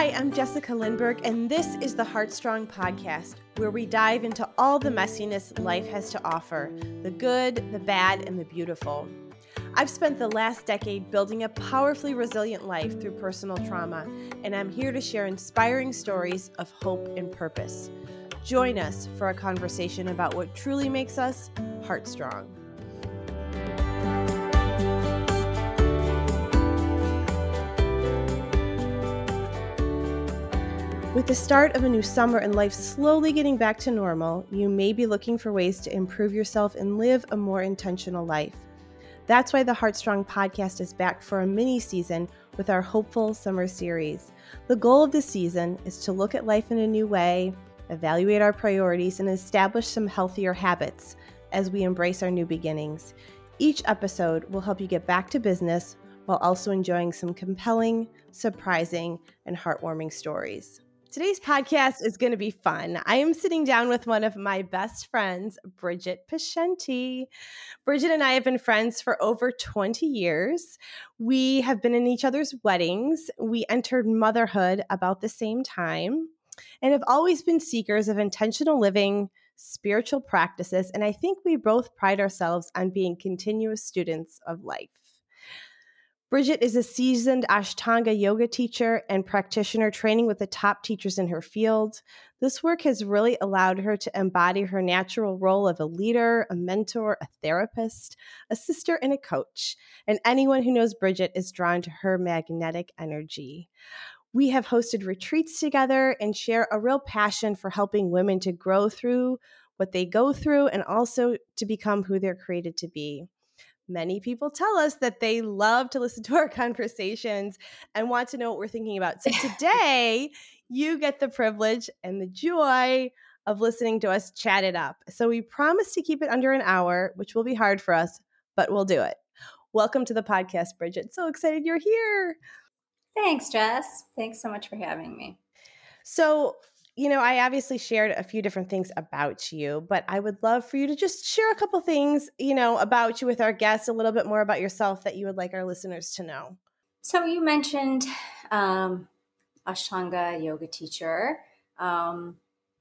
Hi, I'm Jessica Lindberg, and this is the Heartstrong Podcast, where we dive into all the messiness life has to offer the good, the bad, and the beautiful. I've spent the last decade building a powerfully resilient life through personal trauma, and I'm here to share inspiring stories of hope and purpose. Join us for a conversation about what truly makes us heartstrong. With the start of a new summer and life slowly getting back to normal, you may be looking for ways to improve yourself and live a more intentional life. That's why the Heartstrong podcast is back for a mini season with our Hopeful Summer series. The goal of the season is to look at life in a new way, evaluate our priorities, and establish some healthier habits as we embrace our new beginnings. Each episode will help you get back to business while also enjoying some compelling, surprising, and heartwarming stories. Today's podcast is going to be fun. I am sitting down with one of my best friends, Bridgett Piacenti. Bridgett and I have been friends for over 20 years. We have been in each other's weddings. We entered motherhood about the same time and have always been seekers of intentional living, spiritual practices, and I think we both pride ourselves on being continuous students of life. Bridgett is a seasoned Ashtanga yoga teacher and practitioner training with the top teachers in her field. This work has really allowed her to embody her natural role of a leader, a mentor, a therapist, a sister, and a coach. And anyone who knows Bridgett is drawn to her magnetic energy. We have hosted retreats together and share a real passion for helping women to grow through what they go through and also to become who they're created to be many people tell us that they love to listen to our conversations and want to know what we're thinking about. So today, you get the privilege and the joy of listening to us chat it up. So we promise to keep it under an hour, which will be hard for us, but we'll do it. Welcome to the podcast, Bridgett. So excited you're here. Thanks, Jess. Thanks so much for having me. So, you know, I obviously shared a few different things about you, but I would love for you to just share a couple things, you know, about you with our guests, a little bit more about yourself that you would like our listeners to know. So, you mentioned um, Ashtanga yoga teacher, um,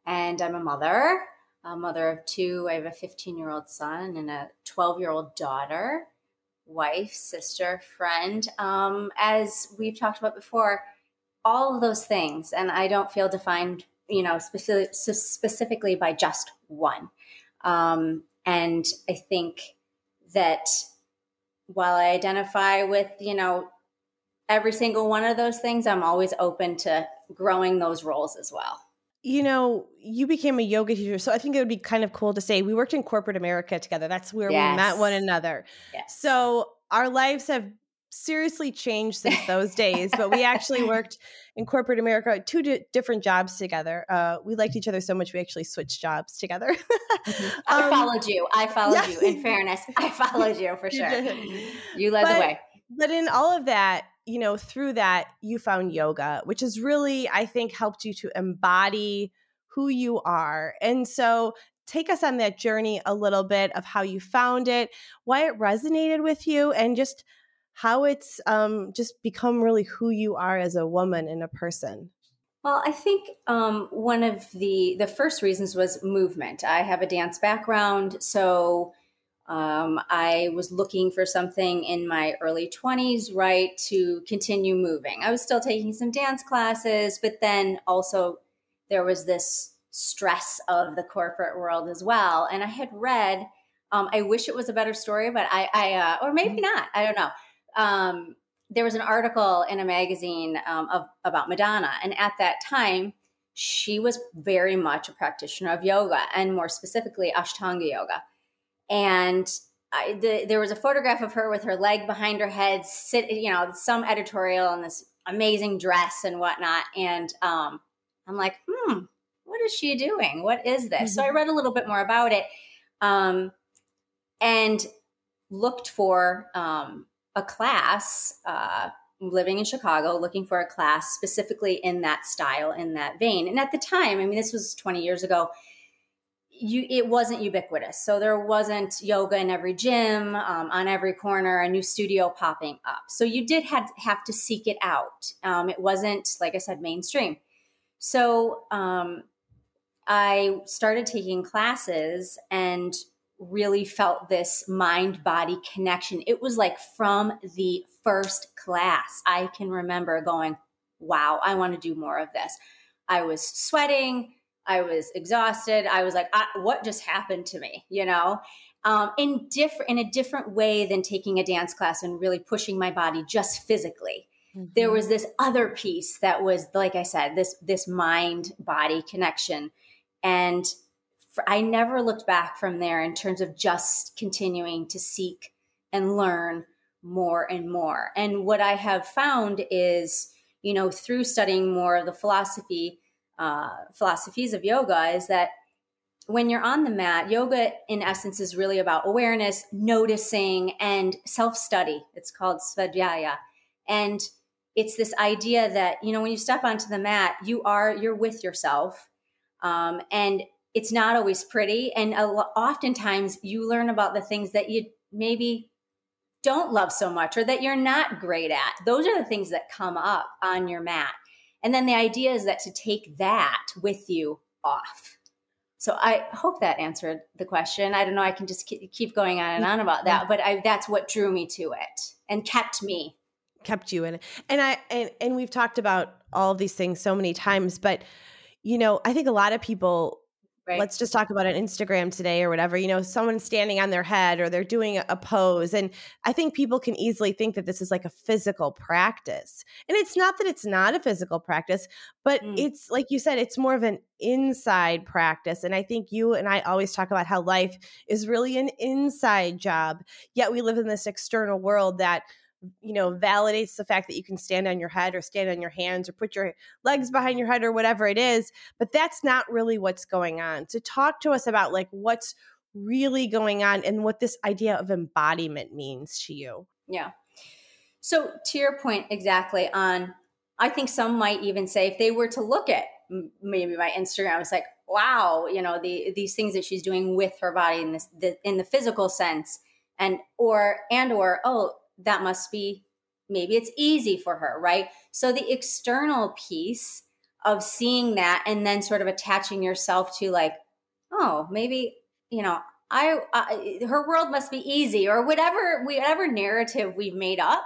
and I'm a mother, a mother of two. I have a 15 year old son and a 12 year old daughter, wife, sister, friend. Um, as we've talked about before, all of those things, and I don't feel defined you know, specific, specifically by just one. Um, and I think that while I identify with, you know, every single one of those things, I'm always open to growing those roles as well. You know, you became a yoga teacher. So I think it would be kind of cool to say we worked in corporate America together. That's where yes. we met one another. Yes. So our lives have seriously changed since those days, but we actually worked in corporate America, two di- different jobs together. Uh, we liked each other so much, we actually switched jobs together. mm-hmm. I um, followed you. I followed yeah. you. In fairness, I followed you for sure. You led but, the way. But in all of that, you know, through that, you found yoga, which has really, I think, helped you to embody who you are. And so take us on that journey a little bit of how you found it, why it resonated with you, and just – how it's um, just become really who you are as a woman and a person. Well, I think um, one of the the first reasons was movement. I have a dance background, so um, I was looking for something in my early twenties, right, to continue moving. I was still taking some dance classes, but then also there was this stress of the corporate world as well. And I had read. Um, I wish it was a better story, but I, I uh, or maybe mm-hmm. not. I don't know um, there was an article in a magazine um, of, about Madonna, and at that time, she was very much a practitioner of yoga, and more specifically, Ashtanga yoga. And I, the, there was a photograph of her with her leg behind her head, sit, you know, some editorial in this amazing dress and whatnot. And um, I'm like, hmm, what is she doing? What is this? Mm-hmm. So I mm-hmm. read a little bit more about it um, and looked for um, a class uh, living in Chicago, looking for a class specifically in that style, in that vein. And at the time, I mean, this was 20 years ago, you it wasn't ubiquitous. So there wasn't yoga in every gym um, on every corner a new studio popping up. So you did have, have to seek it out. Um, it wasn't like i said mainstream. So um, i started taking classes and really felt this mind body connection it was like from the first class i can remember going wow i want to do more of this i was sweating I was exhausted. I was like, what just happened to me? You know, um, in different in a different way than taking a dance class and really pushing my body just physically. Mm-hmm. There was this other piece that was, like I said, this this mind body connection, and I never looked back from there in terms of just continuing to seek and learn more and more. And what I have found is, you know, through studying more of the philosophy uh, philosophies of yoga is that when you're on the mat, yoga in essence is really about awareness, noticing, and self study. It's called svadhyaya. And it's this idea that, you know, when you step onto the mat, you are, you're with yourself. Um, and it's not always pretty. And a, oftentimes you learn about the things that you maybe don't love so much or that you're not great at. Those are the things that come up on your mat. And then the idea is that to take that with you off. So I hope that answered the question. I don't know. I can just keep going on and on about that, but I, that's what drew me to it and kept me kept you in it. And I and and we've talked about all of these things so many times, but you know, I think a lot of people Right. Let's just talk about an Instagram today or whatever. You know, someone standing on their head or they're doing a pose. And I think people can easily think that this is like a physical practice. And it's not that it's not a physical practice, but mm. it's like you said, it's more of an inside practice. And I think you and I always talk about how life is really an inside job. Yet we live in this external world that you know validates the fact that you can stand on your head or stand on your hands or put your legs behind your head or whatever it is but that's not really what's going on. So talk to us about like what's really going on and what this idea of embodiment means to you. Yeah. So to your point exactly on i think some might even say if they were to look at maybe my instagram it's like wow you know the these things that she's doing with her body in this the, in the physical sense and or and or oh that must be maybe it's easy for her, right? So the external piece of seeing that and then sort of attaching yourself to like, oh, maybe, you know, I, I her world must be easy or whatever whatever narrative we've made up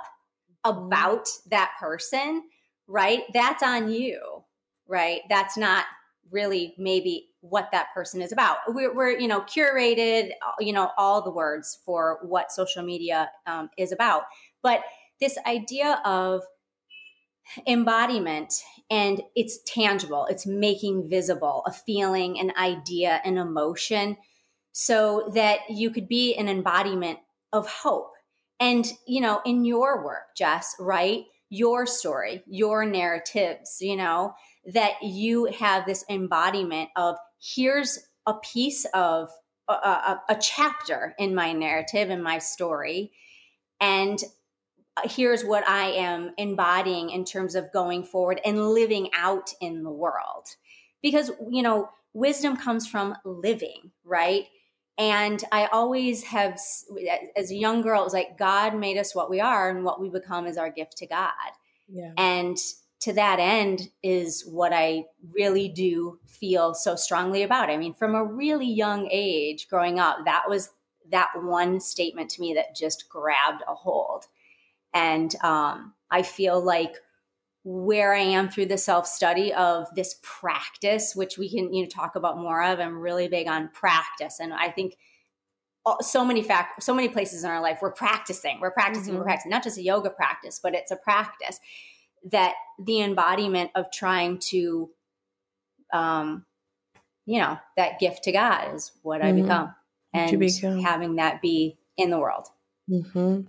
mm-hmm. about that person, right? That's on you, right? That's not really maybe what that person is about. We're, we're, you know, curated, you know, all the words for what social media um, is about. But this idea of embodiment and it's tangible, it's making visible a feeling, an idea, an emotion, so that you could be an embodiment of hope. And, you know, in your work, Jess, right? Your story, your narratives, you know, that you have this embodiment of here's a piece of a, a, a chapter in my narrative in my story. And uh, here's what i am embodying in terms of going forward and living out in the world. Because you know wisdom comes from living right? And i always have as a young girl it was like god made us what we are and what we become is our gift to god. Yeah. and to that end is what I really do feel so strongly about. I mean, from a really young age growing up, that was that one statement to me that just grabbed a hold. And um, I feel like where I am through the self study of this practice, which we can you know talk about more of. I'm really big on practice, and I think so many fact so many places in our life we're practicing, we're practicing, mm-hmm. we're practicing. Not just a yoga practice, but it's a practice that the embodiment of trying to um you know that gift to god is what mm-hmm. i become and become. having that be in the world mm-hmm.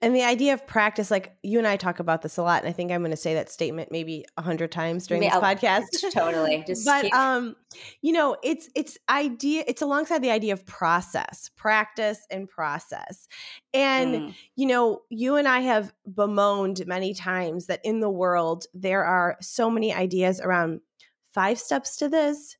and the idea of practice like you and i talk about this a lot and i think i'm going to say that statement maybe a hundred times during maybe this podcast totally just but keep. um you know it's it's idea it's alongside the idea of process practice and process and, mm. you know, you and I have bemoaned many times that in the world, there are so many ideas around five steps to this,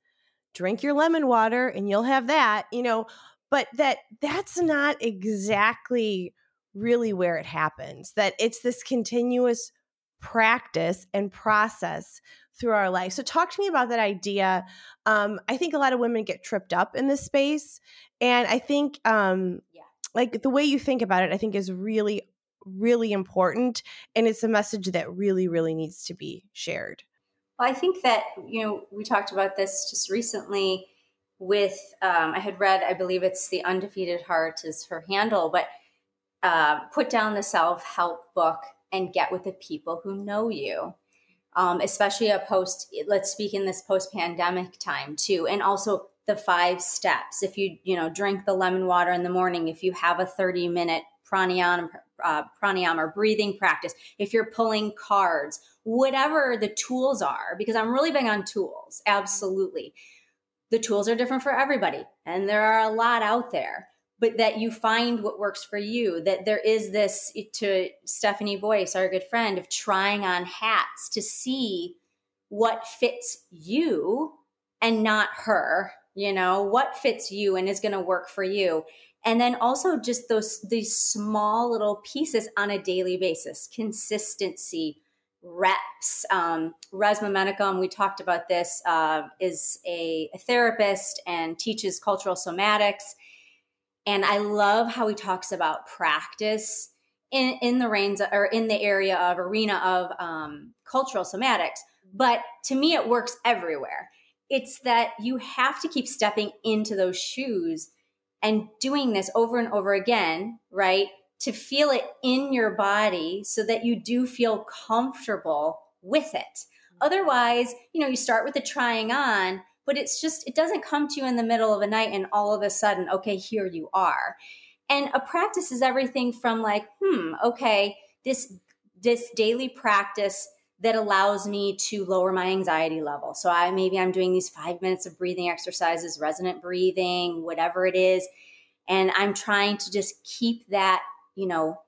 drink your lemon water and you'll have that, you know, but that that's not exactly really where it happens. That it's this continuous practice and process through our life. So, talk to me about that idea. Um, I think a lot of women get tripped up in this space. And I think, um, yeah. like, the way you think about it, I think is really, really important. And it's a message that really, really needs to be shared. Well, I think that, you know, we talked about this just recently with, um, I had read, I believe it's The Undefeated Heart is her handle, but uh, put down the self help book and get with the people who know you. Um, especially a post let's speak in this post pandemic time too and also the five steps. If you you know drink the lemon water in the morning if you have a 30 minute pranayama uh, pranayama or breathing practice if you're pulling cards whatever the tools are because i'm really big on tools absolutely the tools are different for everybody and there are a lot out there but that you find what works for you. That there is this, eh, to Stephanie Boyce, our good friend, of trying on hats to see what fits you and not her, you know, what fits you and is going to work for you. And then also just those, these small little pieces on a daily basis, consistency, reps. Um, Resmaa Menakem, we talked about this, uh, is a, a therapist and teaches cultural somatics and I love how he talks about practice in, in the reins or in the area of arena of um, cultural somatics. But to me, it works everywhere. It's that you have to keep stepping into those shoes and doing this over and over again, right? To feel it in your body so that you do feel comfortable with it. Otherwise, you know, you start with the trying on, but it's just it doesn't come to you in the middle of a night and all of a sudden okay here you are. And a practice is everything from like hmm okay this this daily practice that allows me to lower my anxiety level. So i maybe i'm doing these five minutes of breathing exercises resonant breathing whatever it is and i'm trying to just keep that you know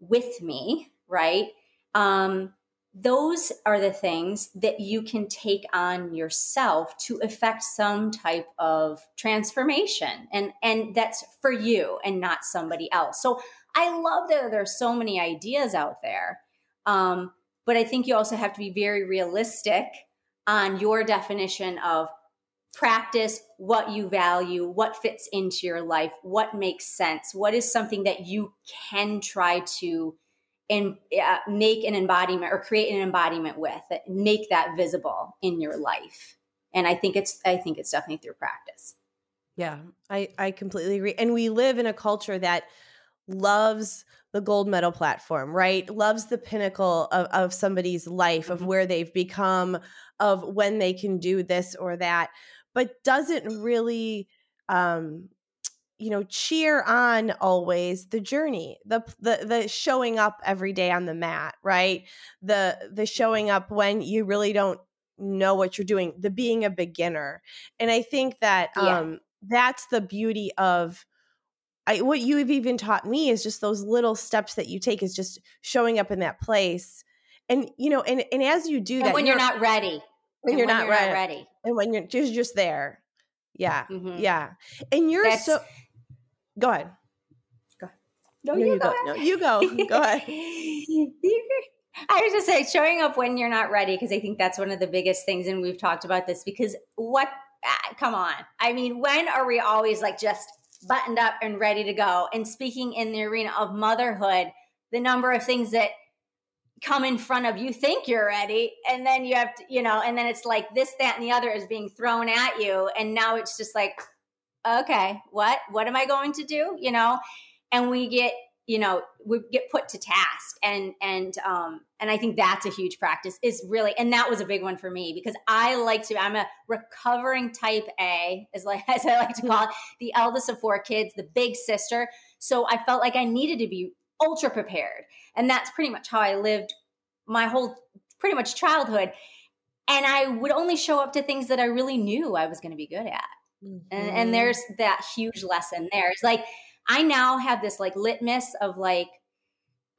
with me right? Um those are the things that you can take on yourself to affect some type of transformation and and that's for you and not somebody else. So i love that there's so many ideas out there um, but i think you also have to be very realistic on your definition of practice what you value what fits into your life what makes sense what is something that you can try to and uh, make an embodiment or create an embodiment with that make that visible in your life. And i think it's i think it's definitely through practice. Yeah i i completely agree. And we live in a culture that loves the gold medal platform right? Loves the pinnacle of, of somebody's life of mm-hmm. where they've become of when they can do this or that but doesn't really um you know cheer on always the journey the the the showing up every day on the mat right? The the showing up when you really don't know what you're doing the being a beginner. And i think that yeah. um that's the beauty of I, what you have even taught me is just those little steps that you take is just showing up in that place. And you know and and as you do and that when you're, you're not ready when, you're, when not, you're ready, not ready and when you're just just there yeah mm-hmm. yeah and you're That's, so Go ahead. Go ahead. No, no you, you, go. go. No, you go. go ahead. I was just say showing up when you're not ready because I think that's one of the biggest things, and we've talked about this because what? Ah, come on, I mean, when are we always like just buttoned up and ready to go? And speaking in the arena of motherhood, the number of things that come in front of you think you're ready and then you have to you know and then it's like this that and the other is being thrown at you and now it's just like okay, what? What am I going to do? You know, and we get, you know, we get put to task and and um and I think that's a huge practice is really and that was a big one for me because I like to I'm a recovering type A as like as I like to call it the eldest of four kids the big sister so I felt like I needed to be ultra prepared and that's pretty much how I lived my whole pretty much childhood and I would only show up to things that I really knew I was going to be good at Mm-hmm. And, and there's that huge lesson there. It's like I now have this like litmus of like,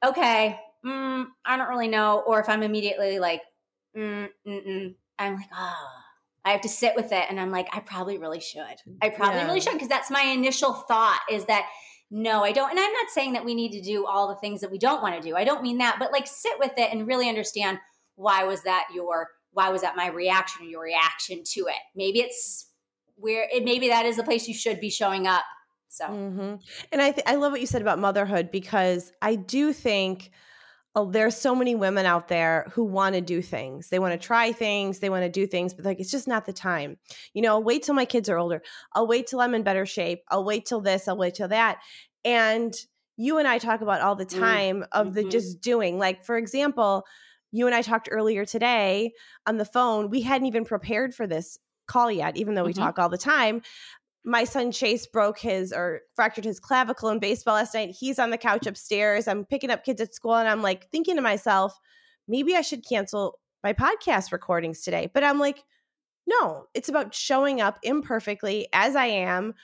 okay, mm, I don't really know, or if I'm immediately like, mm, I'm like, ah, oh, I have to sit with it. And I'm like, I probably really should. I probably yeah. really should. Cause that's my initial thought is that no, I don't. And I'm not saying that we need to do all the things that we don't want to do. I don't mean that, but like sit with it and really understand why was that your, why was that my reaction or your reaction to it? Maybe it's where it, maybe that is the place you should be showing up. So, mm-hmm. and I, th- I love what you said about motherhood because I do think, there's so many women out there who want to do things. They want to try things, they want to do things, but like it's just not the time. You know, I'll wait till my kids are older. I'll wait till I'm in better shape. I'll wait till this, I'll wait till that. And you and I talk about all the mm, time mm-hmm. of the just doing. Like, for example, you and I talked earlier today on the phone. We hadn't even prepared for this call yet, even though we mm-hmm. talk all the time. My son Chase broke his or fractured his clavicle in baseball last night. He's on the couch upstairs. I'm picking up kids at school and I'm like thinking to myself, maybe I should cancel my podcast recordings today. But I'm like, no, it's about showing up imperfectly as I am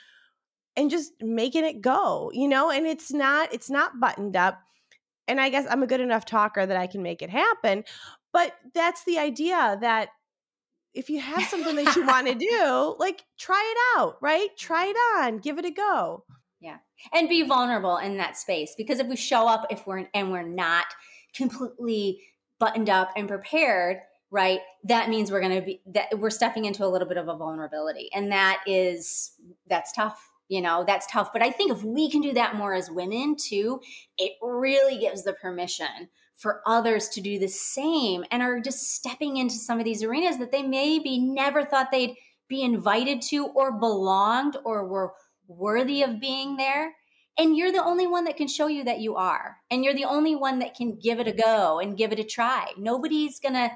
and just making it go, you know? And it's not it's not buttoned up. And I guess I'm a good enough talker that I can make it happen. But that's the idea that if you have something that you want to do, like try it out, right? Try it on, give it a go. Yeah. And be vulnerable in that space because if we show up if we're and we're not completely buttoned up and prepared, right? That means we're going to be that we're stepping into a little bit of a vulnerability. And that is that's tough. You know, that's tough. But I think if we can do that more as women too, it really gives the permission for others to do the same and are just stepping into some of these arenas that they maybe never thought they'd be invited to or belonged or were worthy of being there. And you're the only one that can show you that you are. And you're the only one that can give it a go and give it a try. Nobody's going to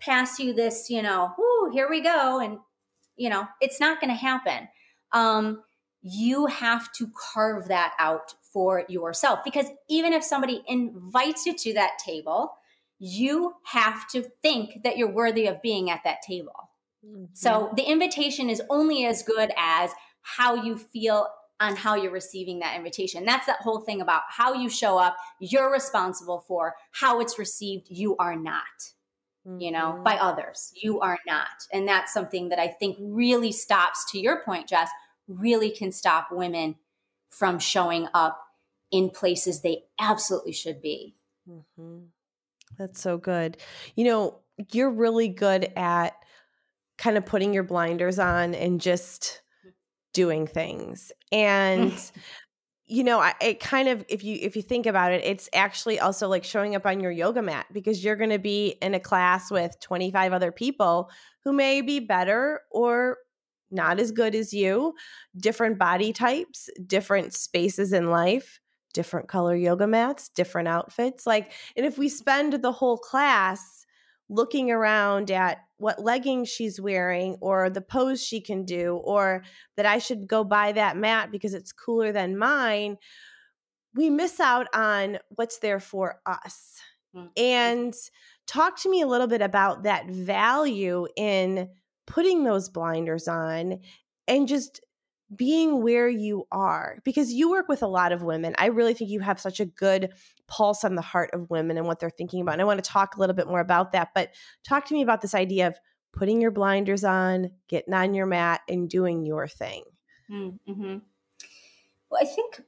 pass you this, you know, whoo, here we go. And, you know, it's not going to happen. Um, you have to carve that out for yourself because even if somebody invites you to that table, you have to think that you're worthy of being at that table. Mm-hmm. So the invitation is only as good as how you feel on how you're receiving that invitation. That's that whole thing about how you show up, you're responsible for how it's received, you are not. Mm-hmm. You know, by mm-hmm. others. You are not. And that's something that I think really stops, to your point, Jess, really can stop women from showing up in places they absolutely should be. Mm-hmm. That's so good. You know, you're really good at kind of putting your blinders on and just doing things. And you know, I, it kind of if you if you think about it, it's actually also like showing up on your yoga mat because you're going to be in a class with 25 other people who may be better or not as good as you, different body types, different spaces in life, different color yoga mats, different outfits. Like, and if we spend the whole class looking around at what leggings she's wearing or the pose she can do, or that I should go buy that mat because it's cooler than mine, we miss out on what's there for us. Mm-hmm. And talk to me a little bit about that value in putting those blinders on and just being where you are because you work with a lot of women. I really think you have such a good pulse on the heart of women and what they're thinking about. And I want to talk a little bit more about that, but talk to me about this idea of putting your blinders on, getting on your mat, and doing your thing. Mm-hmm. Well, I think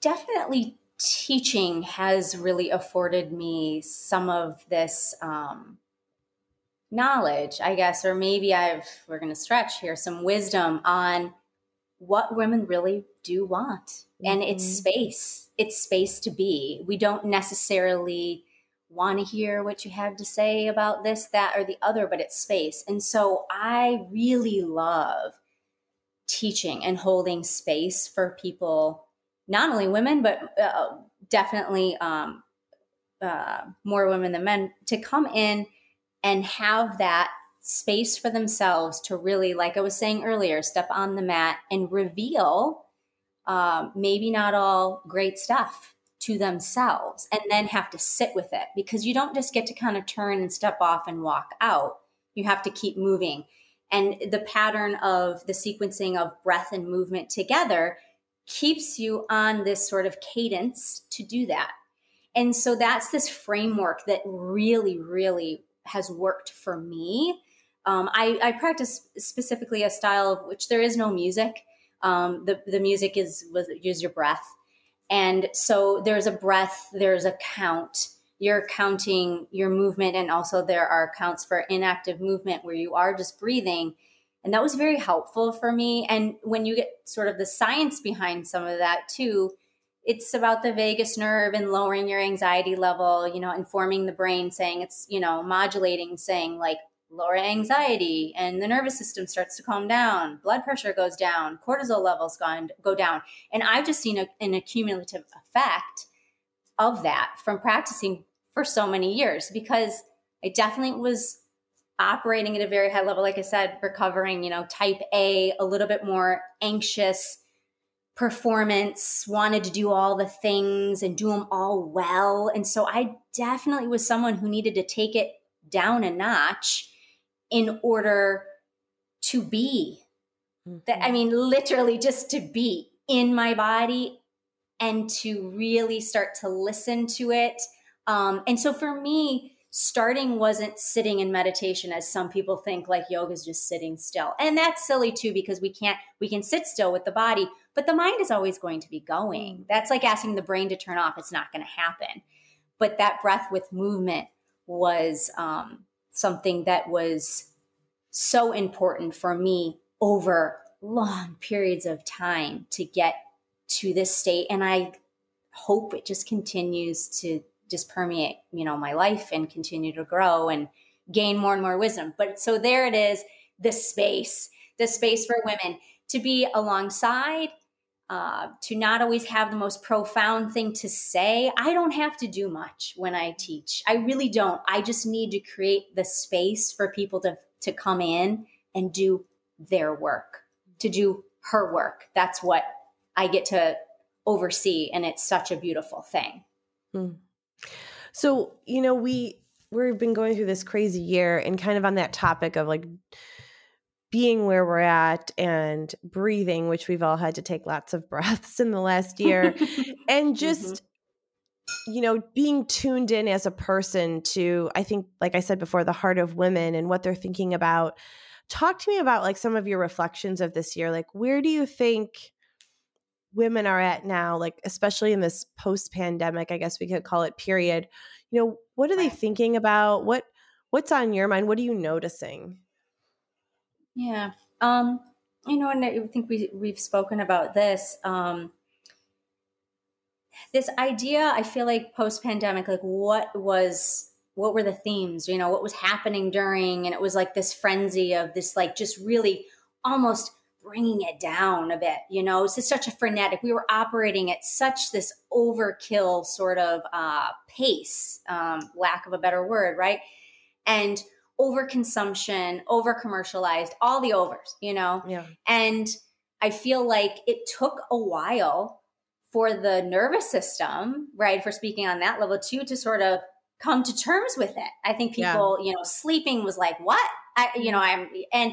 definitely teaching has really afforded me some of this um, knowledge, I guess, or maybe I've, we're going to stretch here, some wisdom on what women really do want. Mm-hmm. And it's mm-hmm. space, it's space to be. We don't necessarily want to hear what you have to say about this, that, or the other, but it's space. And so I really love teaching and holding space for people, not only women, but uh, definitely um, uh, more women than men, to come in and have that space for themselves to really, like I was saying earlier, step on the mat and reveal um, maybe not all great stuff to themselves and then have to sit with it because you don't just get to kind of turn and step off and walk out. You have to keep moving. And the pattern of the sequencing of breath and movement together keeps you on this sort of cadence to do that. And so that's this framework that really, really has worked for me Um, I, I practice specifically a style of which there is no music. Um, the the music is was use your breath, and so there's a breath, there's a count. You're counting your movement, and also there are counts for inactive movement where you are just breathing. And that was very helpful for me. And when you get sort of the science behind some of that too, it's about the vagus nerve and lowering your anxiety level, you know, informing the brain, saying it's, you know, modulating, saying like lower anxiety and the nervous system starts to calm down, blood pressure goes down, cortisol levels gone, go down. And I've just seen a, an accumulative effect of that from practicing for so many years because I definitely was operating at a very high level. Like I said, recovering, you know, type A, a little bit more anxious performance, wanted to do all the things and do them all well. And so I definitely was someone who needed to take it down a notch in order to be. Mm-hmm. That I mean, literally just to be in my body and to really start to listen to it. Um, and so for me, starting wasn't sitting in meditation as some people think like yoga is just sitting still and that's silly too because we can't we can sit still with the body but the mind is always going to be going mm. that's like asking the brain to turn off it's not going to happen but that breath with movement was um, something that was so important for me over long periods of time to get to this state. And i hope it just continues to just permeate you know my life and continue to grow and gain more and more wisdom. But so there it is the space the space for women to be alongside uh, to not always have the most profound thing to say. I don't have to do much when I teach. I really don't. I just need to create the space for people to, to come in and do their work, to do her work. That's what I get to oversee. And it's such a beautiful thing. Hmm. So, you know, we we've been going through this crazy year and kind of on that topic of like being where we're at and breathing, which we've all had to take lots of breaths in the last year, and just, mm-hmm. you know, being tuned in as a person to, I think, like I said before, the heart of women and what they're thinking about. Talk to me about like some of your reflections of this year. Like, where do you think women are at now, like, especially in this post pandemic, I guess we could call it period? You know, what are they thinking about? What, what's on your mind? What are you noticing? Yeah. Um, you know, and I think we we've spoken about this. Um, this idea, I feel like post pandemic, like what was what were the themes? You know, what was happening during, and it was like this frenzy of this, like just really almost bringing it down a bit. You know, it's just such a frenetic. We were operating at such this overkill sort of uh, pace, um, lack of a better word, right? And overconsumption, over commercialized, all the overs, you know? Yeah. And I feel like it took a while for the nervous system, right, for speaking on that level too, to sort of come to terms with it. I think people, yeah. you know, sleeping was like, what? I, you know, I'm, and,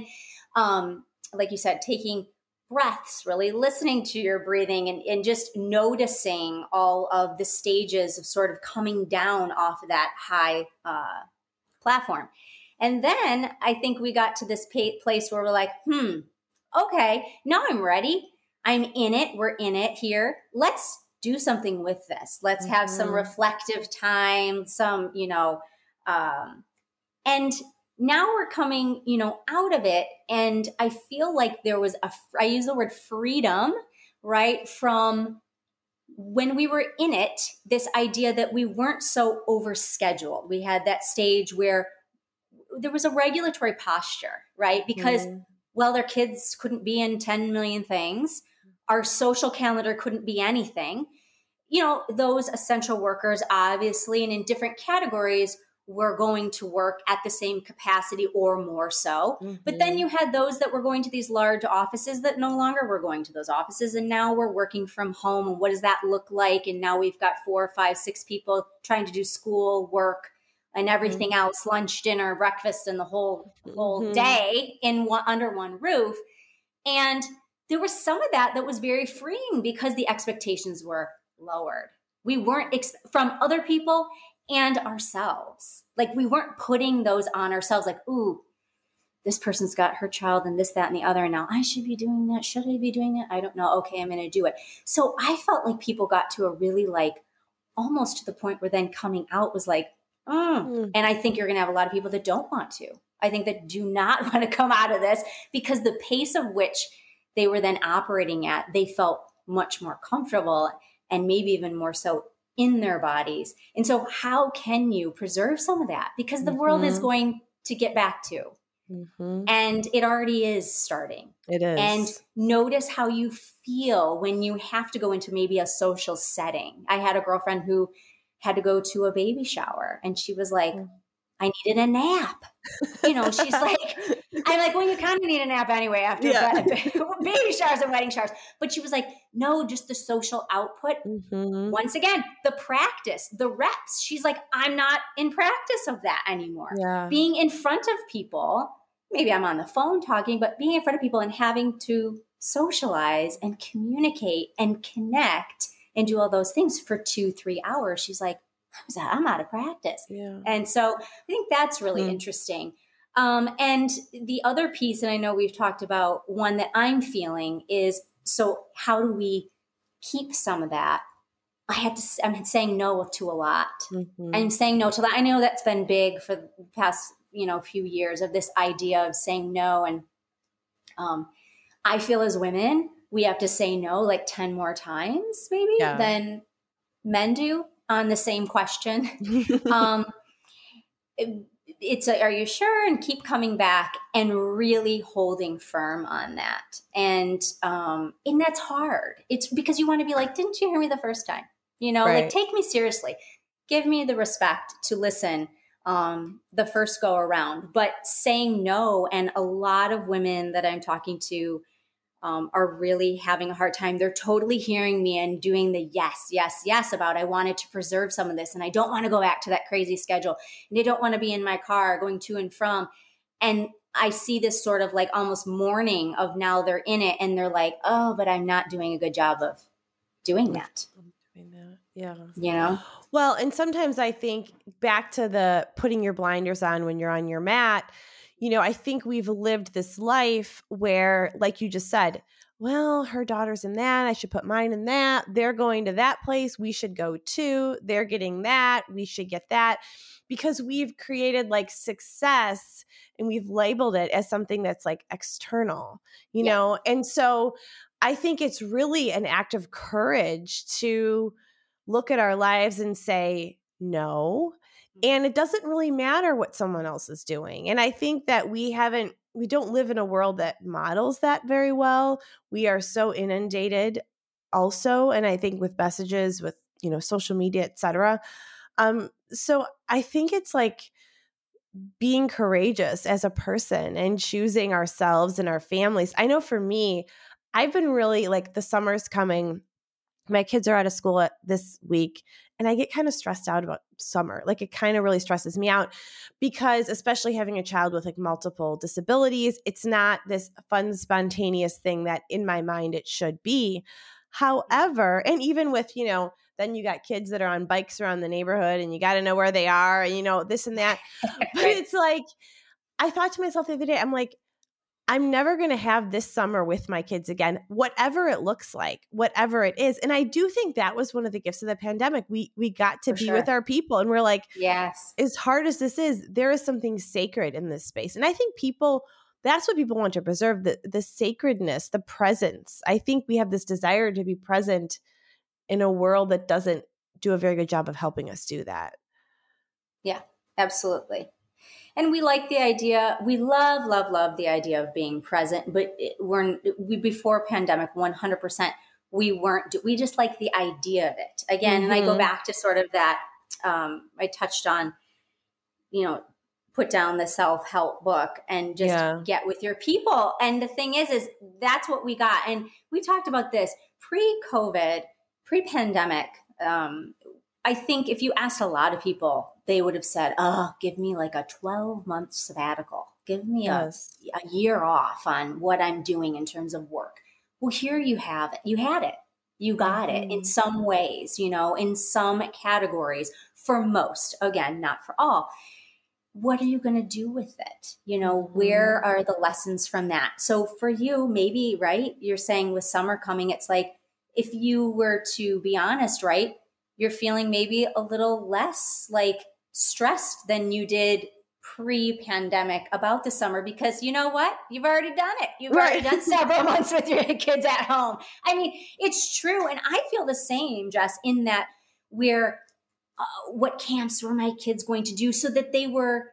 um, like you said, taking breaths, really listening to your breathing and, and just noticing all of the stages of sort of coming down off of that high uh, platform. And then I think we got to this place where we're like, hmm, okay, now I'm ready. I'm in it. We're in it here. Let's do something with this. Let's have mm-hmm. some reflective time, some, you know, um, and now we're coming, you know, out of it. And I feel like there was a, I use the word freedom, right? From when we were in it, this idea that we weren't so overscheduled. We had that stage where there was a regulatory posture, right? Because mm. well, their kids couldn't be in 10 million things. Our social calendar couldn't be anything. You know, those essential workers, obviously, and in different categories, were going to work at the same capacity or more so. Mm-hmm. But then mm-hmm. you had those that were going to these large offices that no longer were going to those offices. And now we're working from home. And what does that look like? And now we've got four, five, six people trying to do school, work, and everything mm-hmm. else lunch dinner breakfast and the whole whole mm-hmm. day in one under one roof and there was some of that that was very freeing because the expectations were lowered we weren't ex- from other people and ourselves like we weren't putting those on ourselves like ooh this person's got her child and this, that, and the other. And now I should be doing that. Should I be doing it? I don't know. Okay, I'm going to do it. So I felt like people got to a really like almost to the point where then coming out was like, mm. Mm. and I think you're going to have a lot of people that don't want to. I think that do not want to come out of this because the pace of which they were then operating at, they felt much more comfortable and maybe even more so in their bodies. And so, how can you preserve some of that? Because the mm-hmm. world is mm-hmm. going to get back to. Mm-hmm. And it already is starting. It is. And notice how you feel when you have to go into maybe a social setting. I had a girlfriend who had to go to a baby shower and she was like, mm. I needed a nap. You know, she's like, I'm like, well, you kind of need a nap anyway after yeah. baby showers and wedding showers. But she was like, no, just the social output. Mm-hmm. Once again, the practice, the reps. She's like, I'm not in practice of that anymore. Yeah. Being in front of people, maybe I'm on the phone talking, but being in front of people and having to socialize and communicate and connect and do all those things for two, three hours. She's like, I'm out of practice. Yeah. And so I think that's really mm. interesting. Um, and the other piece, and I know we've talked about one that I'm feeling is so how do we keep some of that? I have to, I'm saying no to a lot. Mm-hmm. I'm saying no to that. I know that's been big for the past, you know, few years of this idea of saying no. And um, I feel as women, we have to say no like 10 more times maybe yeah. than men do on the same question. um, it, it's a, are you sure and keep coming back and really holding firm on that and um and that's hard it's because you want to be like didn't you hear me the first time you know right. like take me seriously give me the respect to listen um the first go around but saying no and a lot of women that i'm talking to um, are really having a hard time. They're totally hearing me and doing the yes, yes, yes about I wanted to preserve some of this and I don't want to go back to that crazy schedule. And they don't want to be in my car going to and from. And I see this sort of like almost mourning of now they're in it and they're like, oh, but I'm not doing a good job of doing that. Doing that. Yeah. You know? Well, and sometimes I think back to the putting your blinders on when you're on your mat you know, I think we've lived this life where, like you just said, well, her daughter's in that. I should put mine in that. They're going to that place. We should go too. They're getting that. We should get that. Because we've created like success and we've labeled it as something that's like external, you yeah. know? And so I think it's really an act of courage to look at our lives and say, no, and it doesn't really matter what someone else is doing. And I think that we haven't, we don't live in a world that models that very well. We are so inundated also. And I think with messages, with, you know, social media, et cetera. Um, so I think it's like, being courageous as a person and choosing ourselves and our families. I know for me, I've been really like the summer's coming my kids are out of school this week and i get kind of stressed out about summer like it kind of really stresses me out because especially having a child with like multiple disabilities it's not this fun spontaneous thing that in my mind it should be. However and even with you know then you got kids that are on bikes around the neighborhood and you got to know where they are and you know this and that. But it's like i thought to myself the other day i'm like I'm never going to have this summer with my kids again, whatever it looks like, whatever it is. And I do think that was one of the gifts of the pandemic. We we got to For be sure. with our people and we're like, yes. As hard as this is, there is something sacred in this space. And I think people that's what people want to preserve the the sacredness, the presence. I think we have this desire to be present in a world that doesn't do a very good job of helping us do that. Yeah, absolutely and we like the idea we love love love the idea of being present but we're we before pandemic 100% we weren't we just like the idea of it again mm-hmm. and i go mm-hmm. back to sort of that um, i touched on you know put down the self-help book and just yeah. get with your people and the thing is is that's what we got and we talked about this pre-covid pre-pandemic um, I think if you asked a lot of people, they would have said, "Oh, give me like a 12 month sabbatical. Give me yes. a, a year off on what I'm doing in terms of work." Well, here you have it. You had it. You got mm-hmm. it in mm-hmm. some ways, you know, in some categories for most. Again, not for all. what are you going to do with it? You know, where Mm-hmm. are the lessons from that? So for you, maybe, right? You're saying with summer coming, it's like if you were to be honest, right? You're feeling maybe a little less like stressed than you did pre-pandemic about the summer because you know what? You've already done it. You've already done several months with your kids at home. I mean it's true and i feel the same jess in that where uh, what camps were my kids going to do so that they were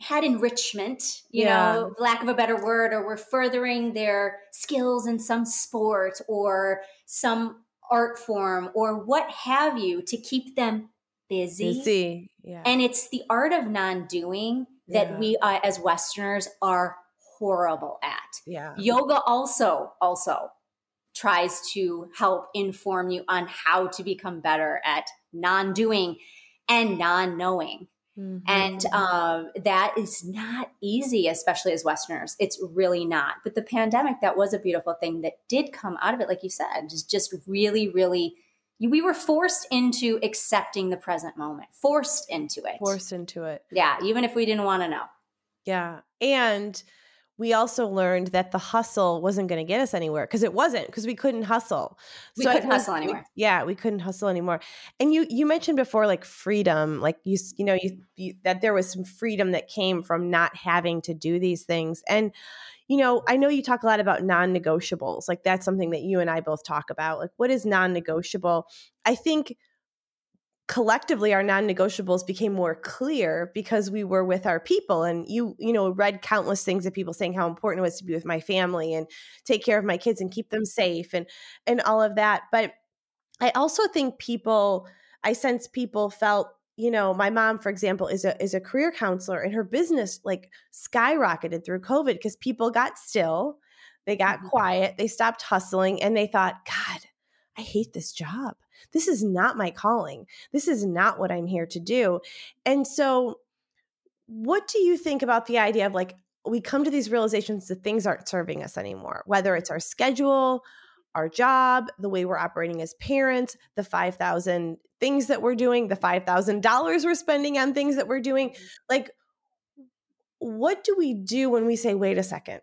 had enrichment you Yeah. know lack of a better word or were furthering their skills in some sport or some art form or what have you to keep them busy, Busy. Yeah. and it's the art of non-doing that Yeah. we uh, as westerners are horrible at yeah. yoga also also tries to help inform you on how to become better at non-doing and non-knowing and Mhm. um, that is not easy especially as westerners it's really not but the pandemic that was a beautiful thing that did come out of it like you said just just really really we were forced into accepting the present moment forced into it forced into it. yeah even if we didn't want to know Yeah. And we also learned that the hustle wasn't going to get us anywhere because it wasn't because we couldn't hustle. We I couldn't think hustle we- anymore. yeah, we couldn't hustle anymore. And you you mentioned before like freedom, like you you know you, you that there was some freedom that came from not having to do these things. And you know, I know you talk a lot about non-negotiables. Like that's something that you and I both talk about. Like what is non-negotiable? I think collectively our non-negotiables became more clear because we were with our people and you you know read countless things of people saying how important it was to be with my family and take care of my kids and keep them safe and and all of that but i also think people i sense people felt you know my mom for example is a is a career counselor and her business like skyrocketed through covid because people got still they got Mhm. quiet they stopped hustling and they thought god i hate this job. This is not my calling. This is not what i'm here to do. And so what do you think about the idea of like we come to these realizations that things aren't serving us anymore whether it's our schedule our job the way we're operating as parents the 5000 things that we're doing the $5000 we're spending on things that we're doing mm-hmm. like what do we do when we say wait a second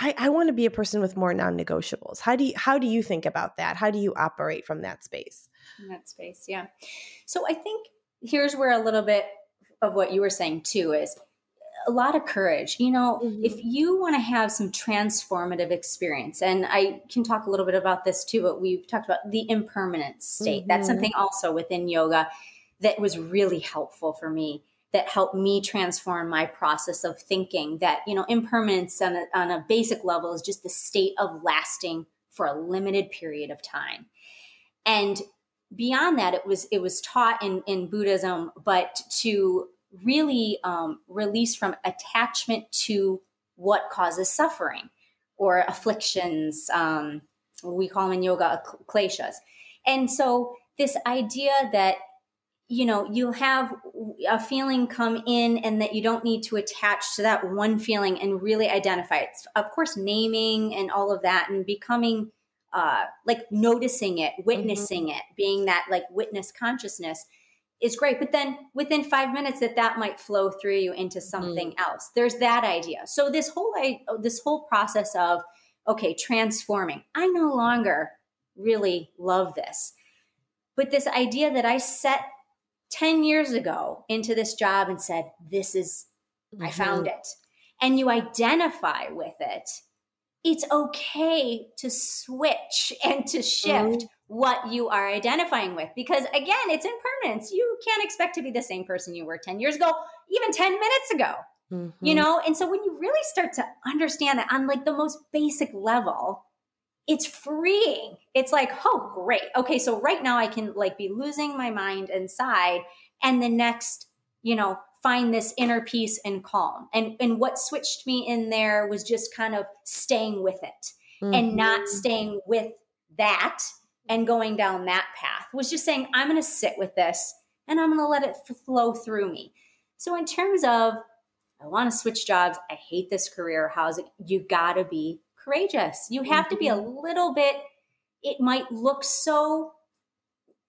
I, I want to be a person with more non-negotiables. How do you how do you think about that? How do you operate from that space? in that space yeah so i think here's where a little bit of what you were saying too is a lot of courage you know Mhm. if you want to have some transformative experience and i can talk a little bit about this too but we've talked about the impermanent state that's Mhm. something also within yoga that was really helpful for me that helped me transform my process of thinking that you know impermanence on a, on a basic level is just the state of lasting for a limited period of time and beyond that it was it was taught in in buddhism but to really um, release from attachment to what causes suffering or afflictions um, we call them in yoga kleshas. And so this idea that you know you have a feeling come in and that you don't need to attach to that one feeling and really identify it. Of course naming and all of that and becoming uh like noticing it witnessing it being that like witness consciousness is great but then within five minutes that that might flow through you into something mm. else. There's that idea. So this whole i- this whole process of okay transforming. I no longer really love this but this idea that i set 10 years ago into this job and said this is I found mm-hmm. it. And you identify with it, it's okay to switch and to shift mm-hmm. What you are identifying with. Because again, it's impermanence. You can't expect to be the same person you were 10 years ago, even 10 minutes ago. Mhm. You know? And so when you really start to understand that on like the most basic level, it's freeing. It's like, oh, great. Okay, so right now I can like be losing my mind inside, and the next, you know, find this inner peace and calm. And and what switched me in there was just kind of staying with it and not Mhm. staying with that and going down that path. Was just saying, I'm going to sit with this and I'm going to let it flow through me. So in terms of I want to switch jobs. I hate this career. How's it? You got to be courageous. You have to be a mm-hmm. little bit, it might look so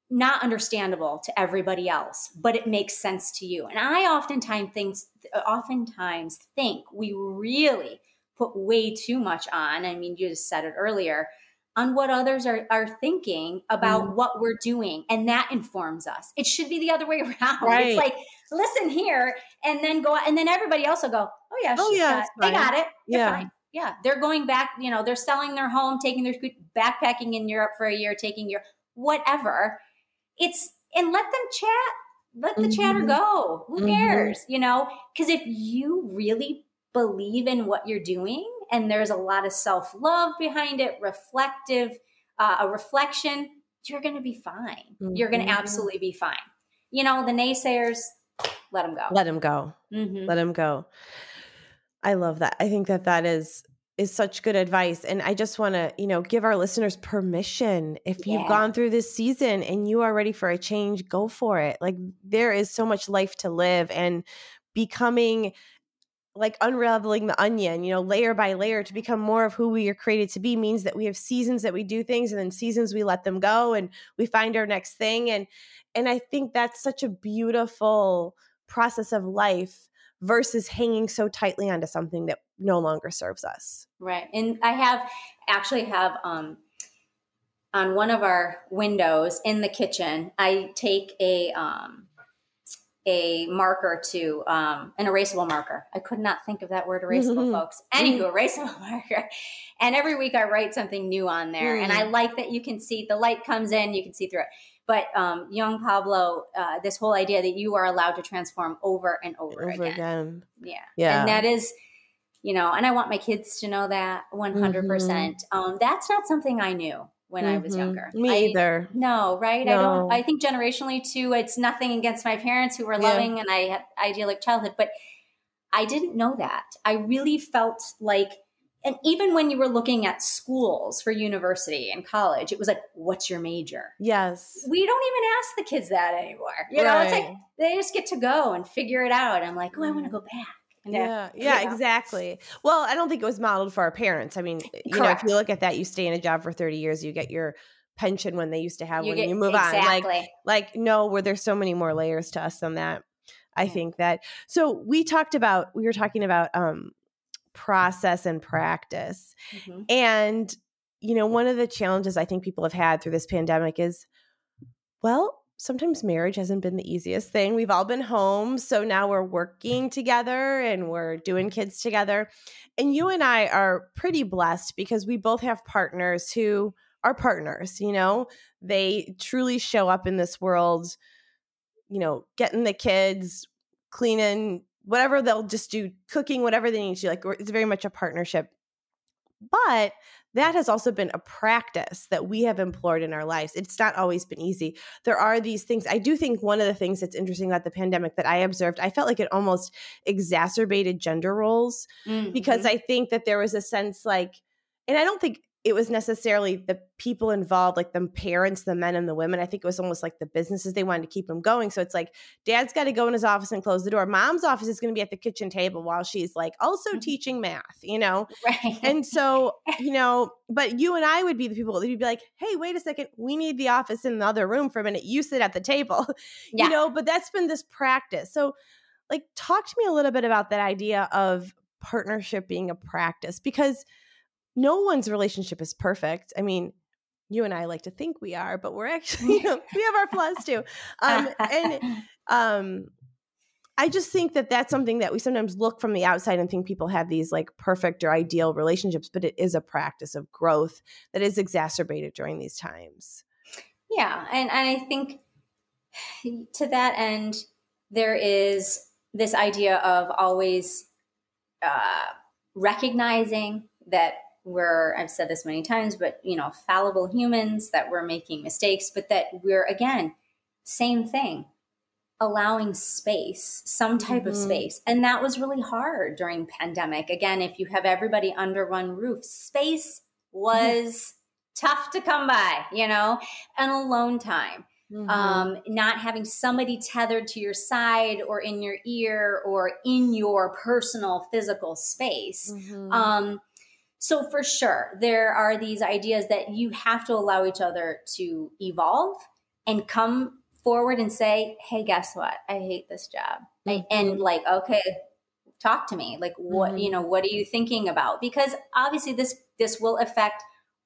not understandable to everybody else, but it makes sense to you. And I oftentimes think, oftentimes think we really put way too much on. I mean, you just said it earlier on what others are, are thinking about mm. what we're doing. And that informs us. It should be the other way around. Right. It's like, listen here, and then go, and then everybody else will go, oh, yeah, oh, yeah, got, they got it. You're yeah. fine. Yeah. They're going back, you know, they're selling their home, taking their backpacking in Europe for a year, taking your whatever. It's, and let them chat. Let the mm-hmm. chatter go. Who mm-hmm. cares? You know, because if you really believe in what you're doing and there's a lot of self love behind it, reflective, uh, a reflection, you're going to be fine. Mm-hmm. You're going to absolutely be fine. You know, the naysayers, let them go. Let them go. Mm-hmm. Let them go. I love that. I think that that is is such good advice and I just want to, you know, give our listeners permission if you've gone through this season and you are ready for a change, go for it. Like there is so much life to live and becoming like unraveling the onion, you know, layer by layer to become more of who we are created to be means that we have seasons that we do things and then seasons we let them go and we find our next thing and and I think that's such a beautiful process of life versus hanging so tightly onto something that no longer serves us. Right. And I have actually have um on one of our windows in the kitchen, I take a um a marker to um, an erasable marker. I could not think of that word erasable, folks. Anywho, erasable marker. And every week I write something new on there. Mm. And I mm. like that you can see the light comes in, you can see through it. But um, young Pablo, uh, this whole idea that you are allowed to transform over and over, over again. again. Yeah. Yeah. And that is, you know, and I want my kids to know that 100%. percent mm hmm um, that's not something I knew when mm-hmm. I was mm-hmm. younger. Me I, either. No, right? No. I don't. I think generationally too. It's nothing against my parents who were yeah. loving and I had idyllic childhood, but I didn't know that. I really felt like, and even when you were looking at schools for university and college, it was like, "What's your major?" Yes. We don't even ask the kids that anymore. You know, it's like they just get to go and figure it out. I'm like, "Oh, I want to go back." Yeah, yeah, yeah, exactly. Well, I don't think it was modeled for our parents. I mean, you Correct. know, if you look at that, you stay in a job for 30 years, you get your pension when they used to have you when get, you move exactly. on. Like, like no, where there's so many more layers to us than that. I yeah. think that. So we talked about, we were talking about um, process and practice. Mm-hmm. And, you know, one of the challenges I think people have had through this pandemic is, well, sometimes marriage hasn't been the easiest thing. We've all been home. So now we're working together and we're doing kids together. And you and I are pretty blessed because we both have partners who are partners, you know, they truly show up in this world, you know, getting the kids, cleaning, whatever they'll just do, cooking, whatever they need to do. Like it's very much a partnership. But that has also been a practice that we have employed in our lives. It's not always been easy. There are these things. I do think one of the things that's interesting about the pandemic that I observed, I felt like it almost exacerbated gender roles mm-hmm. because I think that there was a sense like, and I don't think it was necessarily the people involved, like the parents, the men and the women. I think it was almost like the businesses they wanted to keep them going. So it's like dad's got to go in his office and close the door. Mom's office is going to be at the kitchen table while she's like also mm-hmm. teaching math, you know? Right. And so, you know, but you and I would be the people that would be like, hey, wait a second, we need the office in the other room for a minute. You sit at the table, yeah. you know, but that's been this practice. So, like, talk to me a little bit about that idea of partnership being a practice because no one's relationship is perfect. I mean, you and I like to think we are, but we're actually, you know, we have our flaws too. Um, and um, I just think that that's something that we sometimes look from the outside and think people have these like perfect or ideal relationships, but it is a practice of growth that is exacerbated during these times. Yeah. And, and I think to that end, there is this idea of always uh, recognizing that we're i've said this many times but you know fallible humans that we're making mistakes but that we're again same thing allowing space some type mm-hmm. of space and that was really hard during pandemic again if you have everybody under one roof space was mm-hmm. tough to come by you know and alone time Mm-hmm. Um, not having somebody tethered to your side or in your ear or in your personal physical space. Mm-hmm. Um, so, for sure, there are these ideas that you have to allow each other to evolve and come forward and say, Hey, guess what? I hate this job. Mm-hmm. and like, okay, talk to me. Like what, mm-hmm. you know, what are you thinking about? Because obviously this, this will affect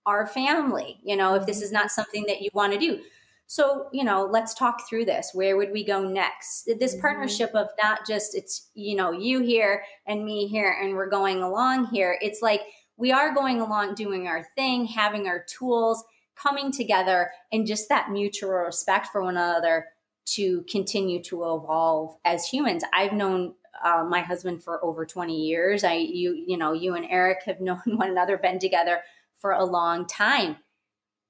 our family, you know, if this mm-hmm. is not something that you want to do. So, you know, let's talk through this. Where would we go next? This mm-hmm. partnership of not just it's, you know, you here and me here and we're going along here. It's like we are going along doing our thing, having our tools, coming together and just that mutual respect for one another to continue to evolve as humans. I've known uh, my husband for over 20 years. I you you know, you and Eric have known one another been together for a long time.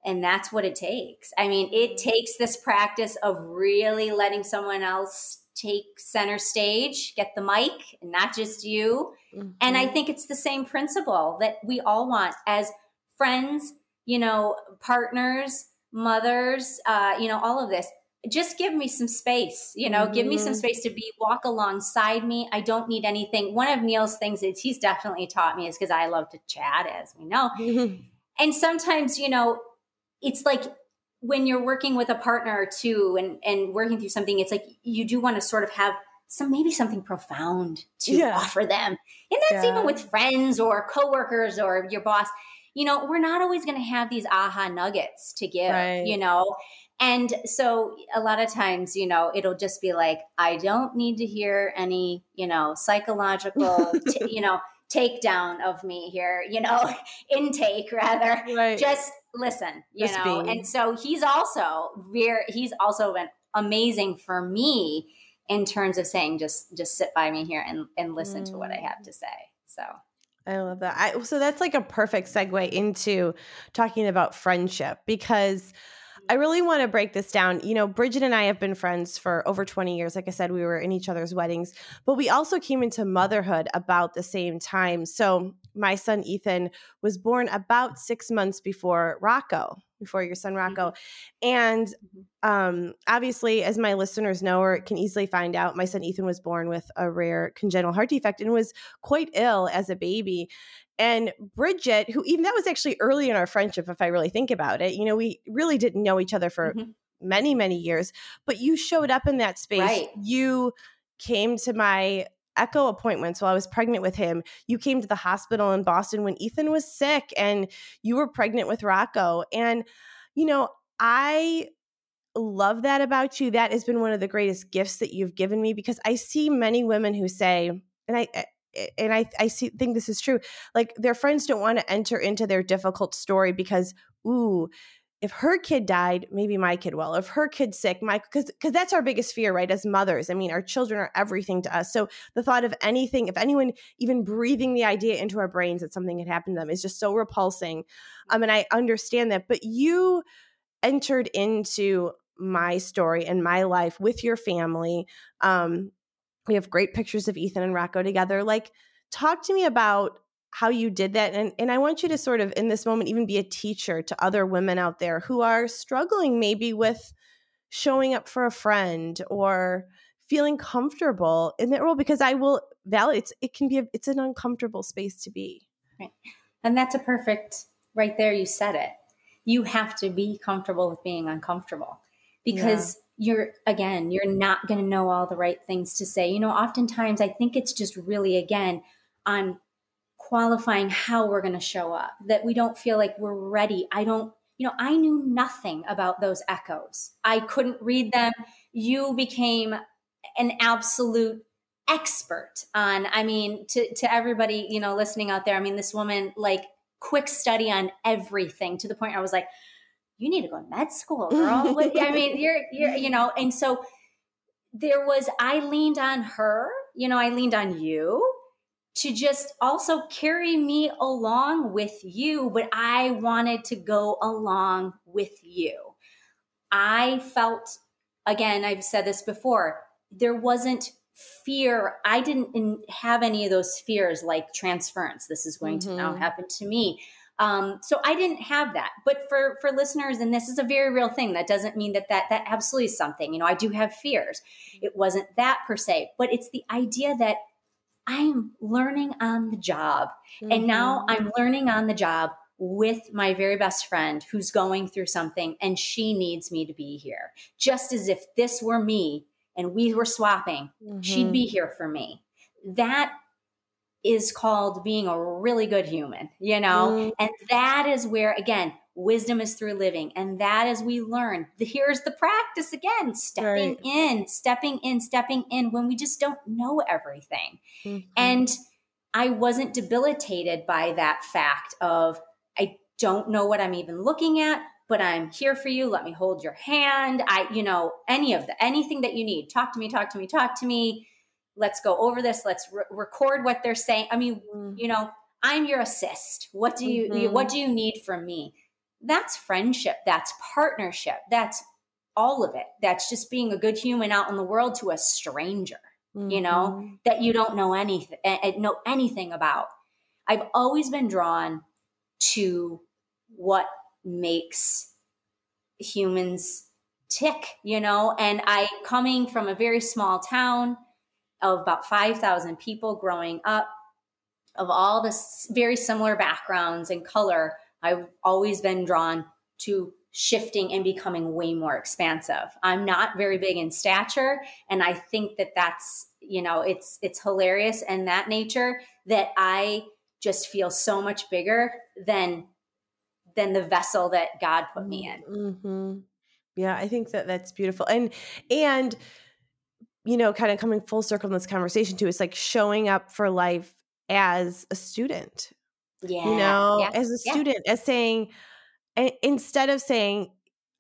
And that's what it takes. I mean, it mm-hmm. takes this practice of really letting someone else take center stage, get the mic, and not just you. Mm-hmm. And I mm-hmm. think it's the same principle that we all want as friends, you know, partners, mothers, uh, you know, all of this. Just give me some space, you know, mm-hmm. give me some mm-hmm. space to be walk alongside me. I don't need anything. One of Neil's things is he's definitely taught me is because I love to chat, as we know. and sometimes, you know, it's like when you're working with a partner too and and working through something it's like you do want to sort of have some maybe something profound to yeah. offer them and that's yeah. even with friends or coworkers or your boss you know we're not always going to have these aha nuggets to give right. you know and so a lot of times you know it'll just be like i don't need to hear any you know psychological t- you know takedown of me here, you know, intake rather. Right. Just listen, you Just know. And so he's also very he's also been amazing for me in terms of saying just just sit by me here and and listen mm. to what I have to mm. say. So I love that. I, so that's like a perfect segue into talking about friendship because I really want to break this down. You know, Bridgett and I have been friends for over 20 years. Like I said, we were in each other's weddings, but we also came into motherhood about the same time. So my son Ethan was born about six months before Rocco, before your son Rocco. Mm-hmm. And mm-hmm. um, obviously, as my listeners know or can easily find out, my son Ethan was born with a rare congenital heart defect and was quite ill as a baby. And Bridgett, who even that was actually early in our friendship, if I really think about it, you know, we really didn't know each other for mm-hmm. many, many years, but you showed up in that space. Right. You came to my echo appointments while I was pregnant with him. You came to the hospital in Boston when Ethan was sick and you were pregnant with Rocco. And, you know, I love that about you. That has been one of the greatest gifts that you've given me because I see many women who say, and I, eh, eh, and I, I see, think this is true. Like their friends don't want to enter into their difficult story because, ooh, if her kid died, maybe my kid will. If her kid's sick, my because because that's our biggest fear, right? As mothers, I mean, our children are everything to us. So the thought of anything, if anyone even breathing the idea into our brains that something had happened to them, is just so repulsing. Um, and I understand that. But you entered into my story and my life with your family. Um, we have great pictures of Ethan and Rocco together. Like, talk to me about how you did that. And, and I want you to sort of, in this moment, even be a teacher to other women out there who are struggling maybe with showing up for a friend or feeling comfortable in that role because I will validate it's, it can be a, it's an uncomfortable space to be. Right. And that's a perfect right there you said it. You have to be comfortable with being uncomfortable because you're again you're not going to know all the right things to say you know oftentimes i think it's just really again on qualifying how we're going to show up that we don't feel like we're ready. I don't you know i knew nothing about those echoes. I couldn't read them. You became an absolute expert on i mean to to everybody you know listening out there i mean this woman like quick study on everything to the point where i was like you need to go to med school, girl. I mean, you're, you're, you know, and so there was, I leaned on her, you know, I leaned on you to just also carry me along with you, but I wanted to go along with you. I felt, again, I've said this before, there wasn't fear. I didn't have any of those fears like transference. This is going mm-hmm. to now mm-hmm. happen to me. Um, so I didn't have that. But for for listeners, and this is a very real thing. That doesn't mean that that that absolutely is something. You know, I do have fears. It wasn't that per se, but it's the idea that I am learning on the job, mm-hmm. and now mm-hmm. I'm learning on the job with my very best friend who's going through something and she needs me to be here. Just as if this were me and we were swapping, mm-hmm. she'd be here for me. That is called being a really good human, you know? Mm-hmm. And that is where, again, wisdom is through living. And that is we learn. Here's the practice again stepping right. in, stepping in, stepping in when we just don't know everything. Mm-hmm. And I wasn't debilitated by that fact of, I don't know what I'm even looking at, but I'm here for you. Let me hold your hand. I, you know, any of the, anything that you need. Talk to me, talk to me, talk to me let's go over this let's re- record what they're saying i mean mm-hmm. you know i'm your assist what do you mm-hmm. what do you need from me that's friendship that's partnership that's all of it that's just being a good human out in the world to a stranger mm-hmm. you know mm-hmm. that you don't know anything know anything about i've always been drawn to what makes humans tick you know and i coming from a very small town of about 5,000 people growing up of all this very similar backgrounds and color. I've always been drawn to shifting and becoming way more expansive. I'm not very big in stature and I think that that's, you know, it's it's hilarious and that nature that I just feel so much bigger than than the vessel that God put me in. Mm-hmm. Yeah, I think that that's beautiful. And and you know, kind of coming full circle in this conversation too, it's like showing up for life as a student. Yeah. You know, yeah. as a student, yeah. as saying, instead of saying,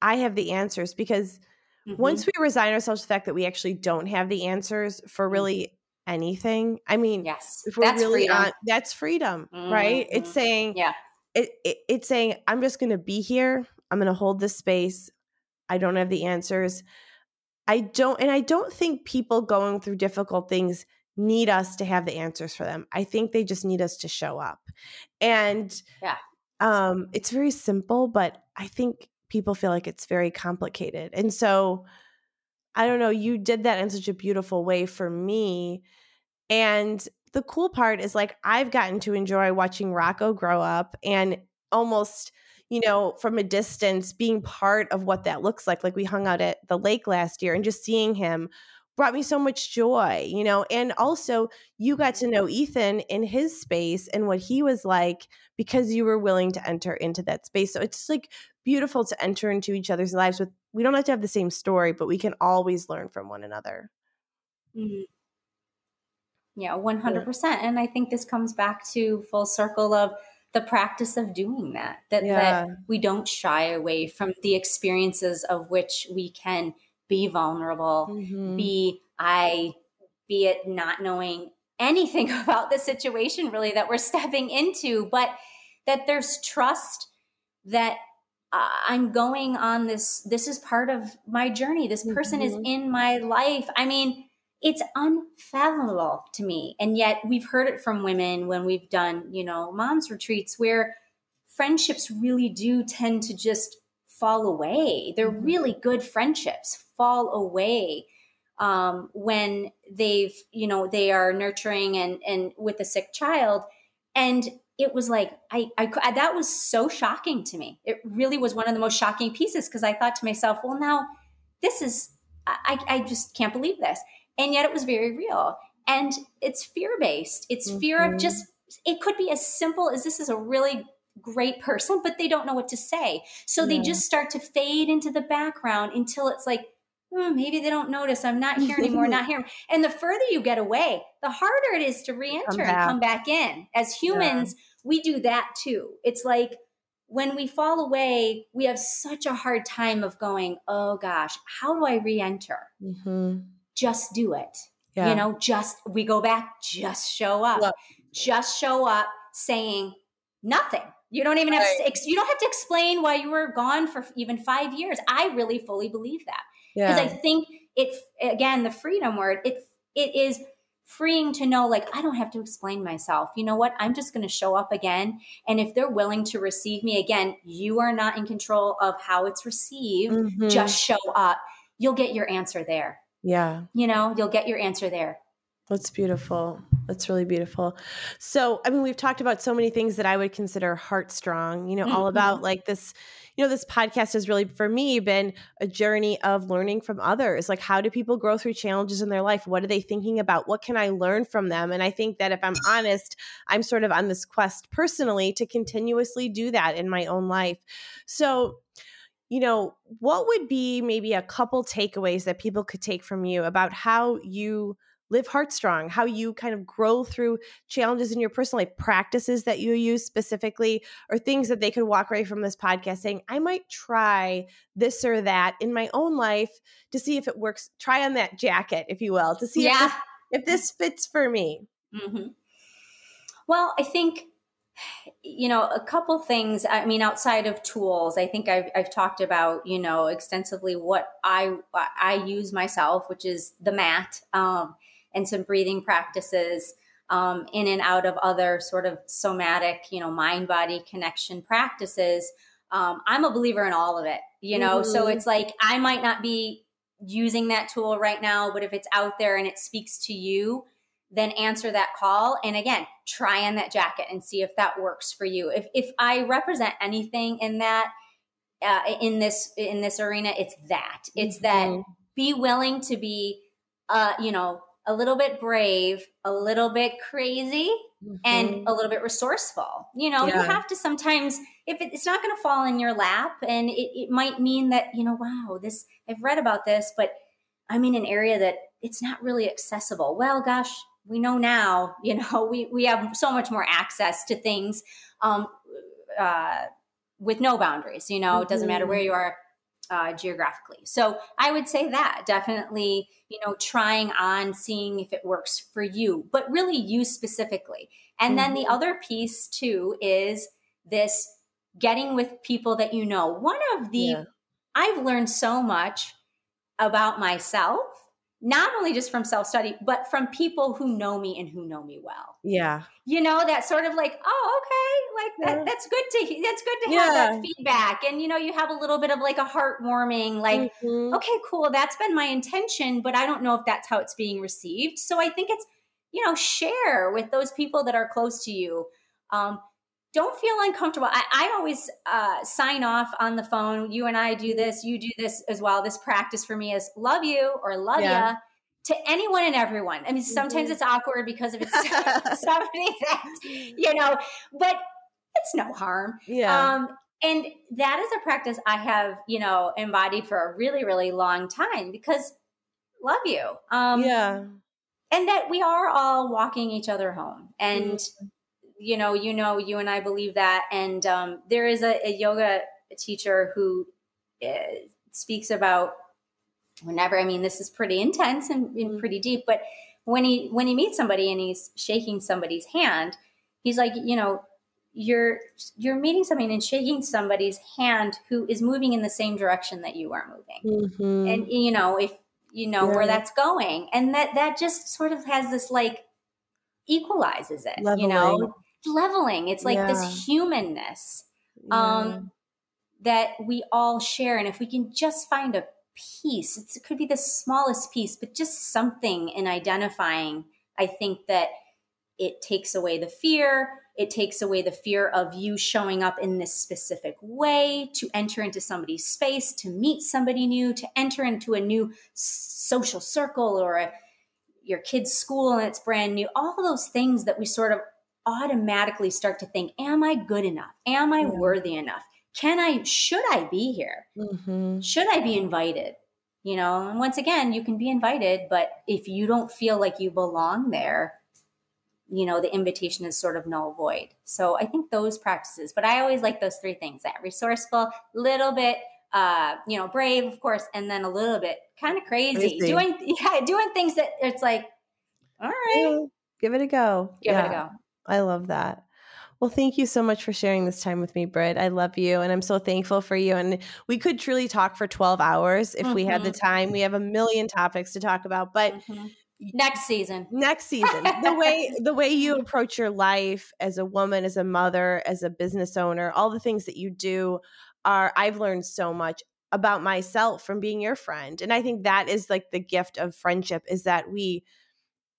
I have the answers, because mm-hmm. once we resign ourselves to the fact that we actually don't have the answers for mm-hmm. really anything, I mean, yes, if we're that's really freedom. on, that's freedom, mm-hmm. right? It's mm-hmm. saying, yeah, it, it, it's saying, I'm just going to be here. I'm going to hold this space. I don't have the answers. I don't, and I don't think people going through difficult things need us to have the answers for them. I think they just need us to show up. And yeah. Um, it's very simple, but I think people feel like it's very complicated. And so I don't know, you did that in such a beautiful way for me. And the cool part is like I've gotten to enjoy watching Rocco grow up and almost you know, from a distance, being part of what that looks like. Like we hung out at the lake last year and just seeing him brought me so much joy, you know. And also, you got to know Ethan in his space and what he was like because you were willing to enter into that space. So it's like beautiful to enter into each other's lives with we don't have to have the same story, but we can always learn from one another. Mm-hmm. Yeah, 100%. Yeah. And I think this comes back to full circle of the practice of doing that that yeah. that we don't shy away from the experiences of which we can be vulnerable mm-hmm. be i be it not knowing anything about the situation really that we're stepping into but that there's trust that uh, i'm going on this this is part of my journey this person mm-hmm. is in my life i mean it's unfathomable to me. And yet we've heard it from women when we've done, you know, moms retreats where friendships really do tend to just fall away. They're mm-hmm. really good friendships fall away um, when they've, you know, they are nurturing and and with a sick child. And it was like I, I that was so shocking to me. It really was one of the most shocking pieces because I thought to myself, well, now this is I, I just can't believe this and yet it was very real and it's fear based it's mm-hmm. fear of mm-hmm. just it could be as simple as this is a really great person but they don't know what to say so yeah. they just start to fade into the background until it's like hmm, maybe they don't notice i'm not here anymore not here and the further you get away the harder it is to re-enter and come back in as humans yeah. we do that too it's like when we fall away, we have such a hard time of going, oh gosh, how do I re enter? Mm-hmm just do it. Yeah. You know, just we go back, just show up. Just show up saying nothing. You don't even have right. to, you don't have to explain why you were gone for even 5 years. I really fully believe that. Because yeah. I think it again the freedom word it it is freeing to know like I don't have to explain myself. You know what? I'm just going to show up again and if they're willing to receive me again, you are not in control of how it's received. Mm-hmm. Just show up. You'll get your answer there. Yeah. You know, you'll get your answer there. That's beautiful. That's really beautiful. So, I mean, we've talked about so many things that I would consider heart strong, you know, mm-hmm. all about like this, you know, this podcast has really, for me, been a journey of learning from others. Like, how do people grow through challenges in their life? What are they thinking about? What can I learn from them? And I think that if I'm honest, I'm sort of on this quest personally to continuously do that in my own life. So, you know, what would be maybe a couple takeaways that people could take from you about how you live heartstrong, how you kind of grow through challenges in your personal life, practices that you use specifically, or things that they could walk away from this podcast saying, I might try this or that in my own life to see if it works. Try on that jacket, if you will, to see yeah. if, this, if this fits for me. Mm-hmm. Well, I think you know a couple things i mean outside of tools i think I've, I've talked about you know extensively what i i use myself which is the mat um, and some breathing practices um, in and out of other sort of somatic, you know, mind body connection practices. Um, I'm a believer in all of it, you know, mm-hmm. so it's like I might not be using that tool right now, but if it's out there and it speaks to you, then answer that call. And again, try on that jacket and see if that works for you. If, if I represent anything in that, uh, in this, in this arena, it's that, it's mm-hmm. that be willing to be, uh, you know, a little bit brave, a little bit crazy, mm-hmm. and a little bit resourceful. You know, yeah. you have to sometimes, if it, it's not going to fall in your lap, and it, it might mean that, you know, wow, this, I've read about this, but I'm in an area that it's not really accessible. Well, gosh, we know now, you know, we, we have so much more access to things um, uh, with no boundaries. You know, mm-hmm. it doesn't matter where mm-hmm. you are uh, geographically. So I would say that definitely, you know, trying on, seeing if it works for you, but really you specifically. And mm-hmm. then the mm-hmm. other piece too is this getting with people that you know. One of the, yeah. I've learned so much about myself not only just from self study, but from people who know me and who know me well. Yeah. You know, that sort of like, oh, okay, like that, yeah. that's good to that's good to have yeah. that feedback. And you know, you have a little bit of like a heartwarming, like, mm-hmm. okay, cool, that's been my intention, but I don't know if that's how it's being received. So I think it's, you know, share with those people that are close to you. Um, don't feel uncomfortable. I, I always uh, sign off on the phone. You and I do this. You do this as well. This practice for me is love you or love yeah. ya to anyone and everyone. I mean, sometimes mm-hmm. it's awkward because of it's somebody that you know, but it's no harm. Yeah. Um, and that is a practice I have, you know, embodied for a really, really long time because love you. Um, yeah. And that we are all walking each other home. And mm-hmm you know, you know, you and I believe that. And um, there is a, a, yoga teacher who uh, speaks about whenever. I mean, this is pretty intense and, and mm-hmm. pretty deep, but when he when he meets somebody and he's shaking somebody's hand, he's like, you know, you're you're meeting somebody and shaking somebody's hand who is moving in the same direction that you are moving, mm-hmm. and you know if you know yeah. where that's going, and that that just sort of has this like equalizes it, Leveling. you know leveling. It's like yeah. this humanness um, yeah. that we all share. And if we can just find a piece, it could be the smallest piece, but just something in identifying, I think that it takes away the fear. It takes away the fear of you showing up in this specific way, to enter into somebody's space, to meet somebody new, to enter into a new social circle or a, your kid's school and it's brand new. All those things that we sort of automatically start to think, Am I good enough? Am I yeah. worthy enough? Can I, should I be here? Mm-hmm. Should I be invited? You know, and once again, you can be invited, but if you don't feel like you belong there, you know, the invitation is sort of null void. So I think those practices, but I always like those three things that resourceful, little bit, uh, you know, brave, of course, and then a little bit kind of crazy, crazy, doing, yeah, doing things that it's like, all right, yeah, give it a go. Give yeah. it a go. I love that. Well, thank you so much for sharing this time with me, Britt. I love you and I'm so thankful for you. And we could truly talk for 12 hours if mm-hmm. we had the mm-hmm. time. We have a million topics to talk about, but mm-hmm. next season. Next season. the way the way you approach your life as a woman, as a mother, as a business owner, all the things that you do are I've learned so much about myself from being your friend. And I think that is like the gift of friendship is that we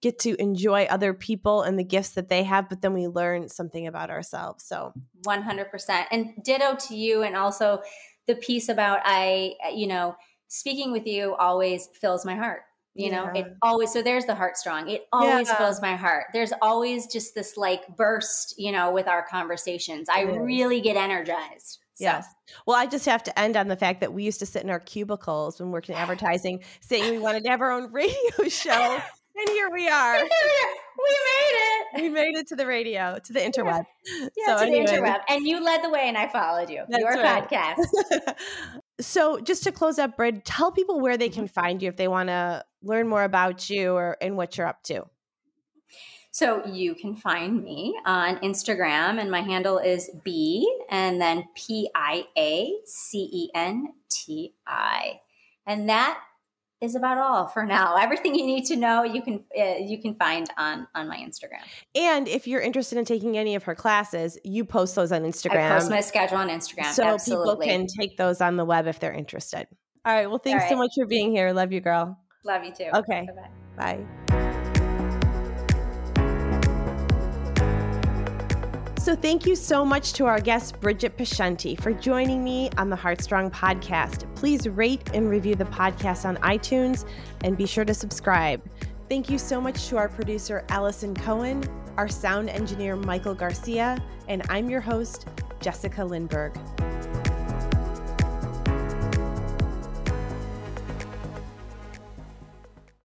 get to enjoy other people and the gifts that they have, but then we learn something about ourselves. So 100%. And ditto to you. And also the piece about I, you know, speaking with you always fills my heart you know yeah. it always so there's the heart strong it always yeah. fills my heart there's always just this like burst you know with our conversations i really get energized so. Yes. Well, I just have to end on the fact that we used to sit in our cubicles when working in advertising saying we wanted to have our own radio show. and here we are. we made it. We made it to the radio, to the interweb. Yeah, yeah so to anyway. the interweb. And you led the way and I followed you. That's Your right. podcast. so just to close up, Brid, tell people where they can mm-hmm. find you if they want to learn more about you or and what you're up to. So you can find me on Instagram, and my handle is B and then P I A C E N T I. And that is about all for now. Everything you need to know, you can uh, you can find on on my Instagram. And if you're interested in taking any of her classes, you post those on Instagram. I post my schedule on Instagram, so Absolutely. people can take those on the web if they're interested. All right. Well, thanks right. so much for being here. Love you, girl. Love you too. Okay. Bye-bye. Bye. So, thank you so much to our guest, Bridgett Piacenti, for joining me on the Heartstrong podcast. Please rate and review the podcast on iTunes and be sure to subscribe. Thank you so much to our producer, Allison Cohen, our sound engineer, Michael Garcia, and I'm your host, Jessica Lindberg.